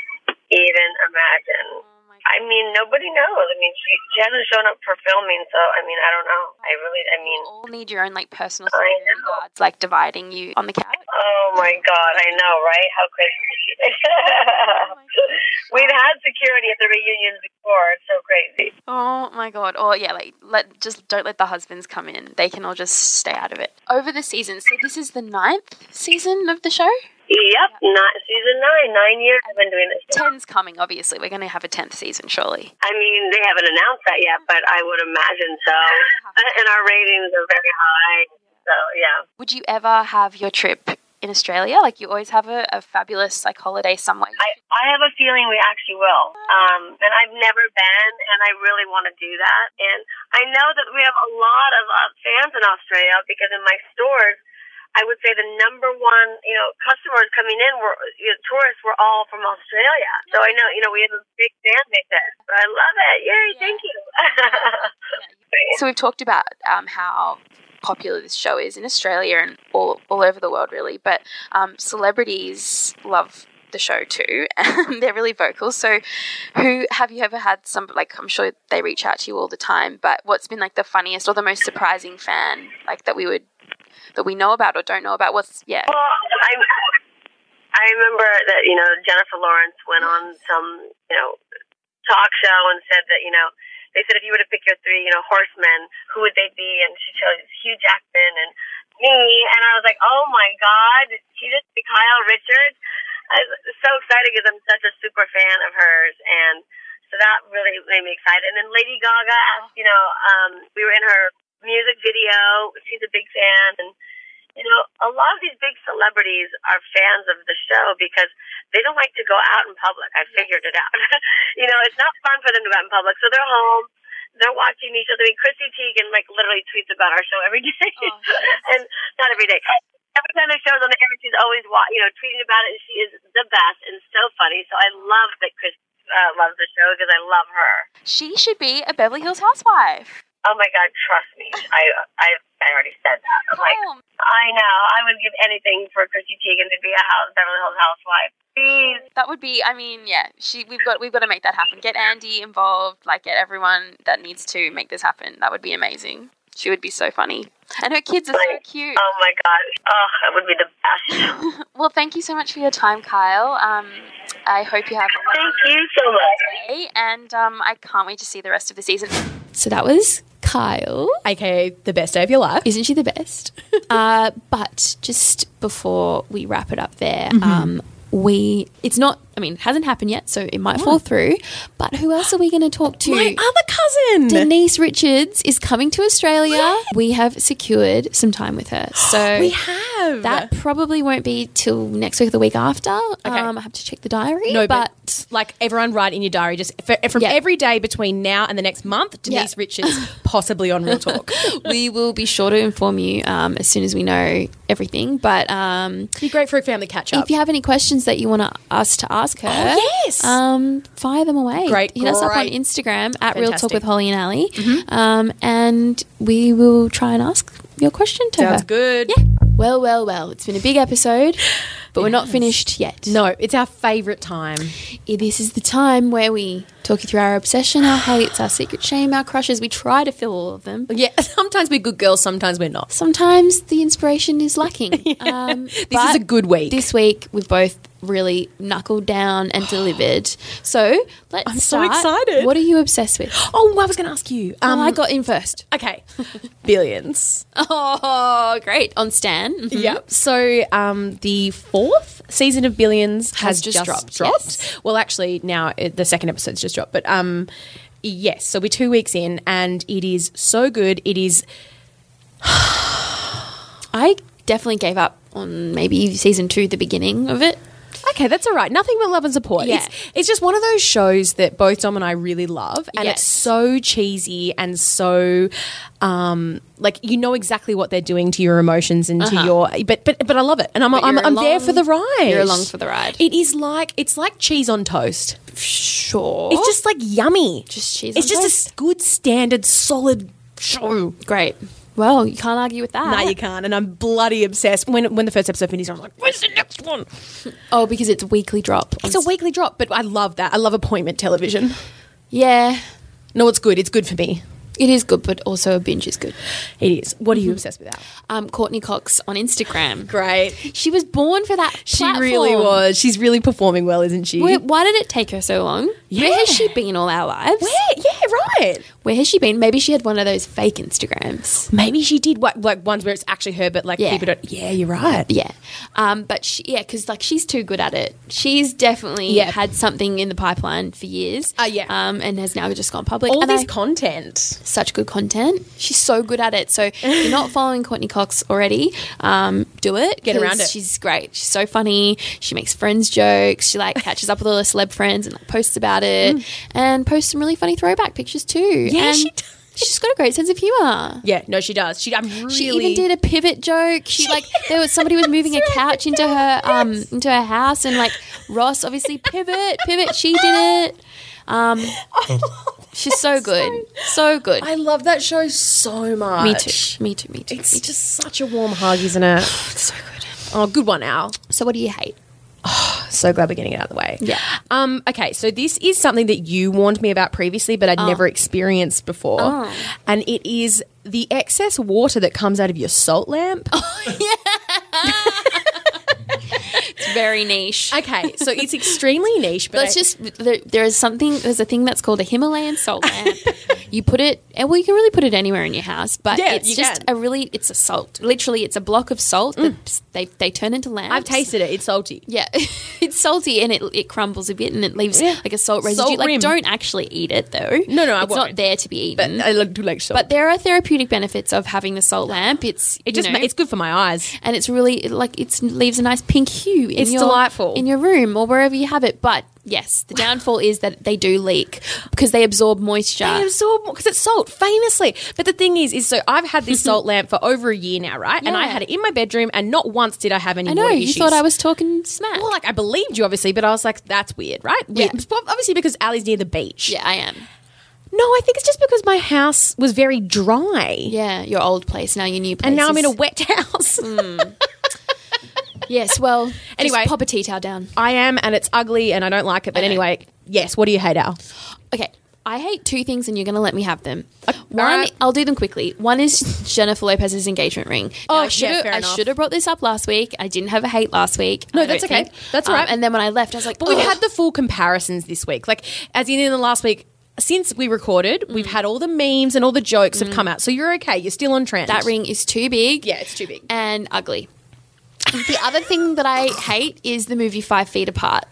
S8: even imagine.
S7: Oh
S8: I mean, nobody knows. I mean, she, she hasn't shown up for filming, so I mean, I don't know. I really, I mean,
S7: You all need your own like personal
S8: I
S7: security
S8: know.
S7: guards, like dividing you on the couch.
S8: oh my god, I know, right? How crazy. We've had security at the reunions before. It's so crazy.
S7: Oh my god! Or yeah, like let just don't let the husbands come in. They can all just stay out of it. Over the season, so this is the ninth season of the show.
S8: Yep, not season nine. Nine years I've been doing this.
S7: Ten's coming, obviously. We're going to have a tenth season, surely.
S8: I mean, they haven't announced that yet, but I would imagine so. And our ratings are very high. So yeah.
S7: Would you ever have your trip in Australia? Like you always have a, a fabulous like holiday somewhere.
S8: I, I have a feeling we actually will. Um, and I've never been, and I really want to do that. And I know that we have a lot of uh, fans in Australia because in my stores, I would say the number one, you know, customers coming in were you know, tourists were all from Australia. So I know, you know, we have a big fan base there. So I love it. Yay! Thank you.
S7: So we've talked about um, how popular this show is in Australia and all all over the world, really. But um, celebrities love the show too, and they're really vocal. So, who have you ever had some like? I'm sure they reach out to you all the time. But what's been like the funniest or the most surprising fan like that we would that we know about or don't know about? What's yeah.
S8: Well, I I remember that you know Jennifer Lawrence went on some you know talk show and said that you know they said if you were to pick your three you know horsemen, who would they be? And she chose Hugh Jackman and me, and I was like, oh my god, did she just pick Kyle Richards? I was so excited because I'm such a super fan of hers and. So that really made me excited. And then Lady Gaga asked, you know, um, we were in her music video. She's a big fan, and you know, a lot of these big celebrities are fans of the show because they don't like to go out in public. I figured it out. you know, it's not fun for them to go out in public, so they're home. They're watching each other. I mean, Chrissy Teigen like literally tweets about our show every day, and not every day. Every time the show's on the air, she's always wa- you know tweeting about it, and she is the best and so funny. So I love that Chris uh, loves the show because I love her.
S7: She should be a Beverly Hills housewife.
S8: Oh my God, trust me. I I I already said that. I'm like,
S7: Oh,
S8: I know. I would give anything for Chrissy Teigen to be a house Beverly Hills housewife. Please.
S7: that would be. I mean, yeah. She. We've got. We've got to make that happen. Get Andy involved. Like get everyone that needs to make this happen. That would be amazing. She would be so funny, and her kids are so cute.
S8: Oh my God. Oh, that would be the best.
S7: Well, thank you so much for your time, Kyle. Um, I hope you have a
S8: Thank you so much.
S7: day, and um, I can't wait to see the rest of the season.
S2: So that was Kyle.
S1: AKA the best day of your life.
S2: Isn't she the best? uh, but just before we wrap it up there, um, we it's not. I mean, it hasn't happened yet, so it might fall through. But who else are we going to talk to?
S1: My other cousin.
S2: Denise Richards is coming to Australia. We have secured some time with her, so
S1: we have
S2: that probably won't be till next week or the week after. Um, I have to check the diary.
S1: No,
S2: but,
S1: but, like everyone, write in your diary just for, from
S2: Yeah.
S1: every day between now and the next month. Denise
S2: Yeah.
S1: Richards possibly on Real Talk.
S2: we will be sure to inform you um, as soon as we know everything. But um,
S1: Be great for a family catch up.
S2: if you have any questions that you want us to ask her,
S1: Oh, yes.
S2: um, fire them away.
S1: Great,
S2: Hit us up on. Instagram at Real Talk
S1: Mm-hmm.
S2: with Holly and Ali, um, and we will try and ask your question to
S1: Sounds
S2: her.
S1: good.
S2: Yeah. Well, well, well. It's been a big episode, but we're not finished yet.
S1: No, it's our favourite time.
S2: This is the time where we talk you through our obsession, our hates, our secret shame, our crushes. We try to fill all of them.
S1: Yeah, sometimes we're good girls, sometimes we're not.
S2: Sometimes the inspiration is lacking. Um,
S1: This is a good week.
S2: This week we've both really knuckled down and delivered. So let's
S1: I'm so
S2: start.
S1: excited.
S2: What are you obsessed with?
S1: oh, I was going to ask you.
S2: Um, I got in first.
S1: okay, billions.
S2: Oh, great. On Stan. Mhm.
S1: Yep. So um, the fourth season of Billions has,
S2: Has just
S1: just,
S2: dropped,
S1: dropped.
S2: yes.
S1: Well, actually, now uh, the second episode's just dropped, but um, yes. So we're two weeks in, and it is so good. It is.
S2: I definitely gave up on maybe season two, the beginning of it.
S1: Okay, that's all right. Nothing but love and support.
S2: Yeah.
S1: It's, it's just one of those shows that both Dom and I really love, and
S2: Yes.
S1: it's so cheesy and so, um, like you know exactly what they're doing to your emotions and to your. But but but I love it, and I'm
S2: Uh-huh. But
S1: I'm, I'm there for the ride.
S2: You're along for the ride.
S1: It is like it's like cheese on toast.
S2: Sure.
S1: It's just like yummy.
S2: Just cheese
S1: It's just
S2: toast?
S1: a good standard solid show.
S2: great. Well, you can't argue with that.
S1: No, you can't. And I'm bloody obsessed. When when the first episode finished, I'm like, where's the next one?
S2: Oh, because it's a weekly drop.
S1: It's a weekly drop, but I love that. I love appointment television.
S2: Yeah,
S1: No, it's good. It's good for me.
S2: It is good, but also a binge is good.
S1: It is. What are you obsessed with? Al?
S2: Um, Courteney Cox on Instagram.
S1: Great.
S2: She was born for that.
S1: She
S2: platform.
S1: really was. She's really performing well, isn't she?
S2: Where, why did it take her so long? Where has she been all our lives?
S1: Where? Yeah, right.
S2: Where has she been? Maybe she had one of those fake Instagrams.
S1: Maybe she did what, like ones where it's actually her, but like
S2: Yeah.
S1: people don't. Yeah, you're right.
S2: Yeah, um, but she, yeah, because like she's too good at it. She's definitely
S1: Yeah.
S2: had something in the pipeline for years.
S1: Uh, yeah.
S2: um, and has now just gone public.
S1: All
S2: and
S1: this
S2: I-
S1: content.
S2: Such good content. She's so good at it. So if you're not following Courteney Cox already, um, do it.
S1: Get around it.
S2: She's great. She's so funny. She makes friends jokes. She like catches up with all her celeb friends and like, posts about it and posts some really funny throwback pictures too.
S1: Mm. Yeah,
S2: and
S1: she does.
S2: She's got a great sense of humor.
S1: Yeah, no, she does. She, I'm really.
S2: She even did a pivot joke. She like there was somebody was moving a couch into her um into her house and like Ross obviously pivot pivot. She did it. Um, she's so good, so good.
S1: I love that show so much.
S2: me too. Me too. Me too.
S1: It's
S2: me too.
S1: just such a warm hug, isn't it?
S2: so good.
S1: Oh, good one, Al.
S2: So what do you hate?
S1: Oh, so glad we're getting it out of the way.
S2: Yeah.
S1: Um, okay, so this is something that you warned me about previously, but I'd never experienced before.
S2: Oh.
S1: And it is the excess water that comes out of your salt lamp.
S2: It's very niche.
S1: Okay, so it's extremely niche, but
S2: Let's
S1: I-
S2: just there, there is something there's a thing that's called a Himalayan salt lamp. you put it and well you can really put it anywhere in your house, but
S1: Yeah,
S2: it's
S1: you
S2: just
S1: can.
S2: a really it's a salt. Literally it's a block of salt that mm. they they turn into lamps.
S1: I've tasted it. It's salty.
S2: Yeah, it's salty and it it crumbles a bit and it leaves
S1: Yeah.
S2: like a salt residue.
S1: Salt
S2: like
S1: rim.
S2: don't actually eat it though.
S1: No, no, I
S2: it's not
S1: won't.
S2: there to be
S1: But
S2: eaten.
S1: I like- do like salt.
S2: But there are therapeutic benefits of having the salt lamp. It's
S1: it just
S2: know,
S1: ma- it's good for my eyes.
S2: and it's really like it leaves a nice pink hue. In
S1: It's
S2: your,
S1: delightful.
S2: in your room or wherever you have it. But yes, the downfall is that they do leak because they absorb moisture.
S1: They absorb because it's salt, famously. But the thing is, is so I've had this salt lamp for over a year now, right? And I had it in my bedroom, and not once did I have any.
S2: I know you
S1: issues.
S2: thought I was talking smack.
S1: Well, like I believed you, obviously, but I was like, "That's weird, right?" Weird.
S2: Yeah.
S1: Obviously, because Ali's near the beach.
S2: yeah, I am.
S1: No, I think it's just because my house was very dry,
S2: Yeah, your old place now, your new place,
S1: and now I'm in a wet house. Hmm.
S2: Yes, well, anyway, pop a tea towel down.
S1: I am, and it's ugly, and I don't like it. But anyway, yes. What do you hate, Al?
S2: Okay, I hate two things, and you're going to let me have them. Uh, One,
S1: alright.
S2: I'll do them quickly. One is Jennifer Lopez's engagement ring. Oh, now,
S1: Oh,
S2: I should
S1: yeah,
S2: have
S1: fair
S2: I should have brought this up last week. I didn't have a hate last week.
S1: No, that's okay.
S2: think.
S1: That's um, all right.
S2: and then when I left, I was like,
S1: But we've had the full comparisons this week. Like, as in in the last week, since we recorded, we've
S2: Mm.
S1: had all the memes and all the jokes have mm. come out. So you're okay. You're still on trend.
S2: that ring is too big.
S1: Yeah, it's too big.
S2: and ugly. The other thing that I hate is the movie Five Feet Apart.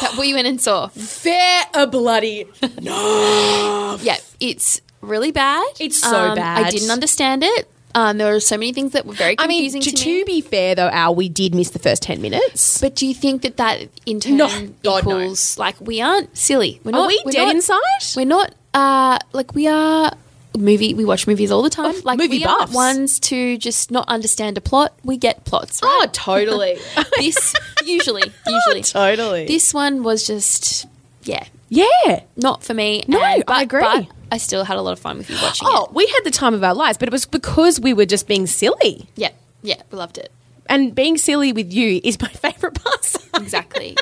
S2: that we went and saw.
S1: Fair a bloody. No.
S2: yeah, it's really bad.
S1: It's so bad.
S2: I didn't understand it. Um, there were so many things that were very
S1: I mean,
S2: confusing
S1: to,
S2: to,
S1: to be fair though, Al, we did miss the first ten minutes.
S2: But do you think that that in turn
S1: No, God, no.
S2: equals like we aren't silly? We're
S1: Are
S2: not,
S1: we
S2: we're
S1: dead
S2: not-
S1: inside?
S2: We're not. Uh, like we are. Movie. We watch movies all the time.
S1: Oh,
S2: like
S1: movie
S2: we
S1: buffs.
S2: ones to just not understand a plot. We get plots. Right?
S1: Oh, totally.
S2: this usually, usually,
S1: totally.
S2: this one was just yeah,
S1: yeah.
S2: not for me.
S1: No,
S2: and-
S1: I agree.
S2: But I still had a lot of fun with you watching it.
S1: Oh,
S2: it.
S1: we had the time of our lives, but it was because we were just being silly.
S2: Yeah, yeah, we loved it.
S1: And being silly with you is my favourite part
S2: Exactly.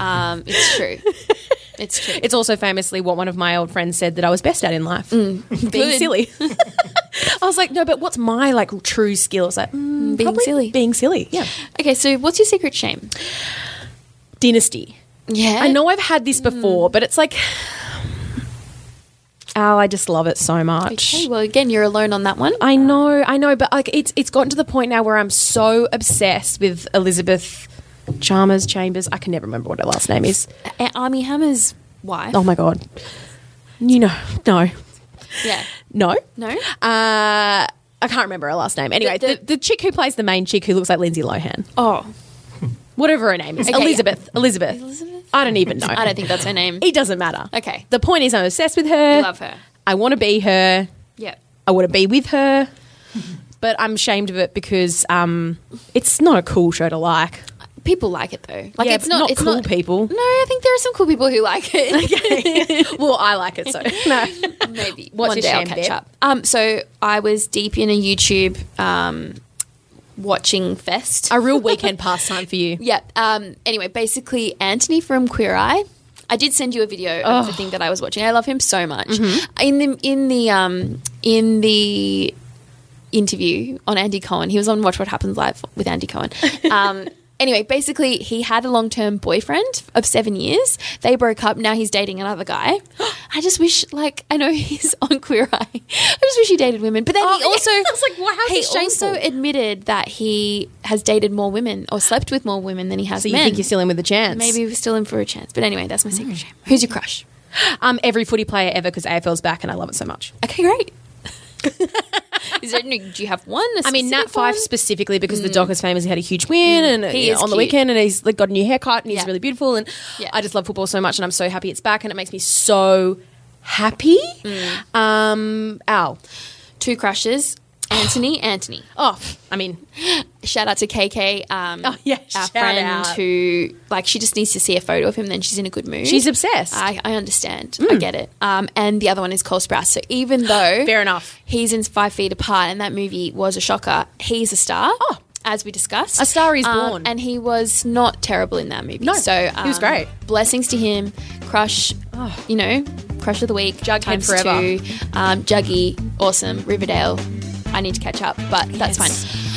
S2: um, it's true. It's true.
S1: It's also famously what one of my old friends said that I was best at in life. being silly. I was like, no, but what's my like true skill? I was like, mm,
S2: Being silly.
S1: Being silly. Yeah.
S2: okay, so what's your secret shame?
S1: Dynasty.
S2: Yeah,
S1: I know I've had this before, but it's like, oh, I just love it so much.
S2: Okay, well, again, you're alone on that one.
S1: I know, I know, but like it's it's gotten to the point now where I'm so obsessed with Elizabeth Chalmers Chambers. I can never remember what her last name is.
S2: A- Armie Hammer's wife.
S1: Oh my god. You know, no,
S2: Yeah.
S1: no,
S2: No?
S1: Uh, I can't remember her last name. Anyway,
S2: The-
S1: the,
S2: the-
S1: the, chick who plays the main chick who looks like Lindsay Lohan.
S2: Oh.
S1: Whatever her name is.
S2: Okay,
S1: Elizabeth. Elizabeth.
S2: Elizabeth?
S1: I don't even know.
S2: I don't think that's her name.
S1: It doesn't matter.
S2: Okay.
S1: The point is, I'm obsessed with her.
S2: You love her.
S1: I want to be her.
S2: Yeah.
S1: I want to be with her. But I'm ashamed of it because um, it's not a cool show to like.
S2: People like it though. Like
S1: Yeah,
S2: it's not,
S1: not
S2: it's
S1: cool
S2: not,
S1: people.
S2: No, I think there are some cool people who like it.
S1: well, I like it so. No.
S2: Maybe
S1: What's
S2: one day I'll catch up. Um, so I was deep in a YouTube um, watching Fest.
S1: A real weekend pastime for you.
S2: Yeah. Um, anyway, basically, Anthony from Queer Eye. I did send you a video of the thing that I was watching. I love him so much. In the in the um, in the interview on Andy Cohen, he was on Watch What Happens Live with Andy Cohen. Um, anyway, basically, he had a long term boyfriend of seven years. They broke up. Now he's dating another guy. I just wish, like, I know he's on Queer Eye. I just wish he dated women. But then
S1: Oh,
S2: he also,
S1: I was like, wow,
S2: he also admitted that he has dated more women or slept with more women than he has
S1: So you
S2: men.
S1: think you're still in with a chance?
S2: Maybe we're still in for a chance. But anyway, that's my secret shame. Who's your crush?
S1: Um, every footy player ever because AFL's back and I love it so much.
S2: Okay, great. Is there, do you have one?
S1: I mean, Nat
S2: Fyfe
S1: specifically because the Dockers famously had a huge win and
S2: He
S1: know,
S2: is
S1: on the
S2: cute.
S1: weekend, and he's like got a new haircut and he's
S2: Yeah.
S1: really beautiful, and
S2: Yeah.
S1: I just love football so much, and I'm so happy it's back, and it makes me so happy.
S2: Mm.
S1: Um, Al,
S2: Two crushes. Anthony, Anthony.
S1: oh, I mean,
S2: Shout out to KK, um,
S1: Oh, yeah,
S2: our
S1: shout
S2: friend
S1: out.
S2: who, like, she just needs to see a photo of him, then she's in a good mood.
S1: she's obsessed.
S2: I, I understand. I get it. Um, and the other one is Cole Sprouse. So even though
S1: Fair enough.
S2: he's in Five Feet Apart, and that movie was a shocker, he's a star.
S1: Oh.
S2: As we discussed,
S1: A Star is
S2: Um,
S1: Born.
S2: and he was not terrible in that movie.
S1: No,
S2: so
S1: he was
S2: um,
S1: great.
S2: Blessings to him. Crush, you know, crush of the week.
S1: Jughead forever.
S2: two. Um, Juggy, awesome. Riverdale. I need to catch up, but that's
S1: Yes.
S2: fine.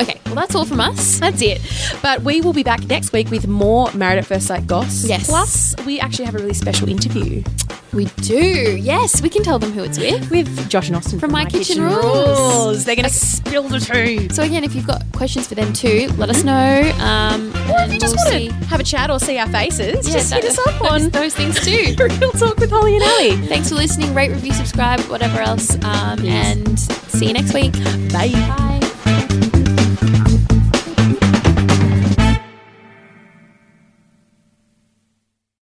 S2: Okay, well that's all from us.
S1: That's it. But we will be back next week with more Married at First Sight goss.
S2: Yes.
S1: Plus, we actually have a really special interview
S2: We do. Yes, we can tell them who it's with.
S1: with Josh and Austin
S2: From My Kitchen Rules.
S1: They're going to spill the tea.
S2: So again, if you've got questions for them too, let us know. Um,
S1: Or if you just
S2: we'll
S1: want
S2: see.
S1: to have a chat or see our faces,
S2: Yeah,
S1: just
S2: that-
S1: hit us up on
S2: those things too.
S1: Real Talk with Holly and Ali.
S2: Thanks for listening. Rate, review, subscribe, whatever else. Um, and see you next week.
S1: Bye.
S2: Bye.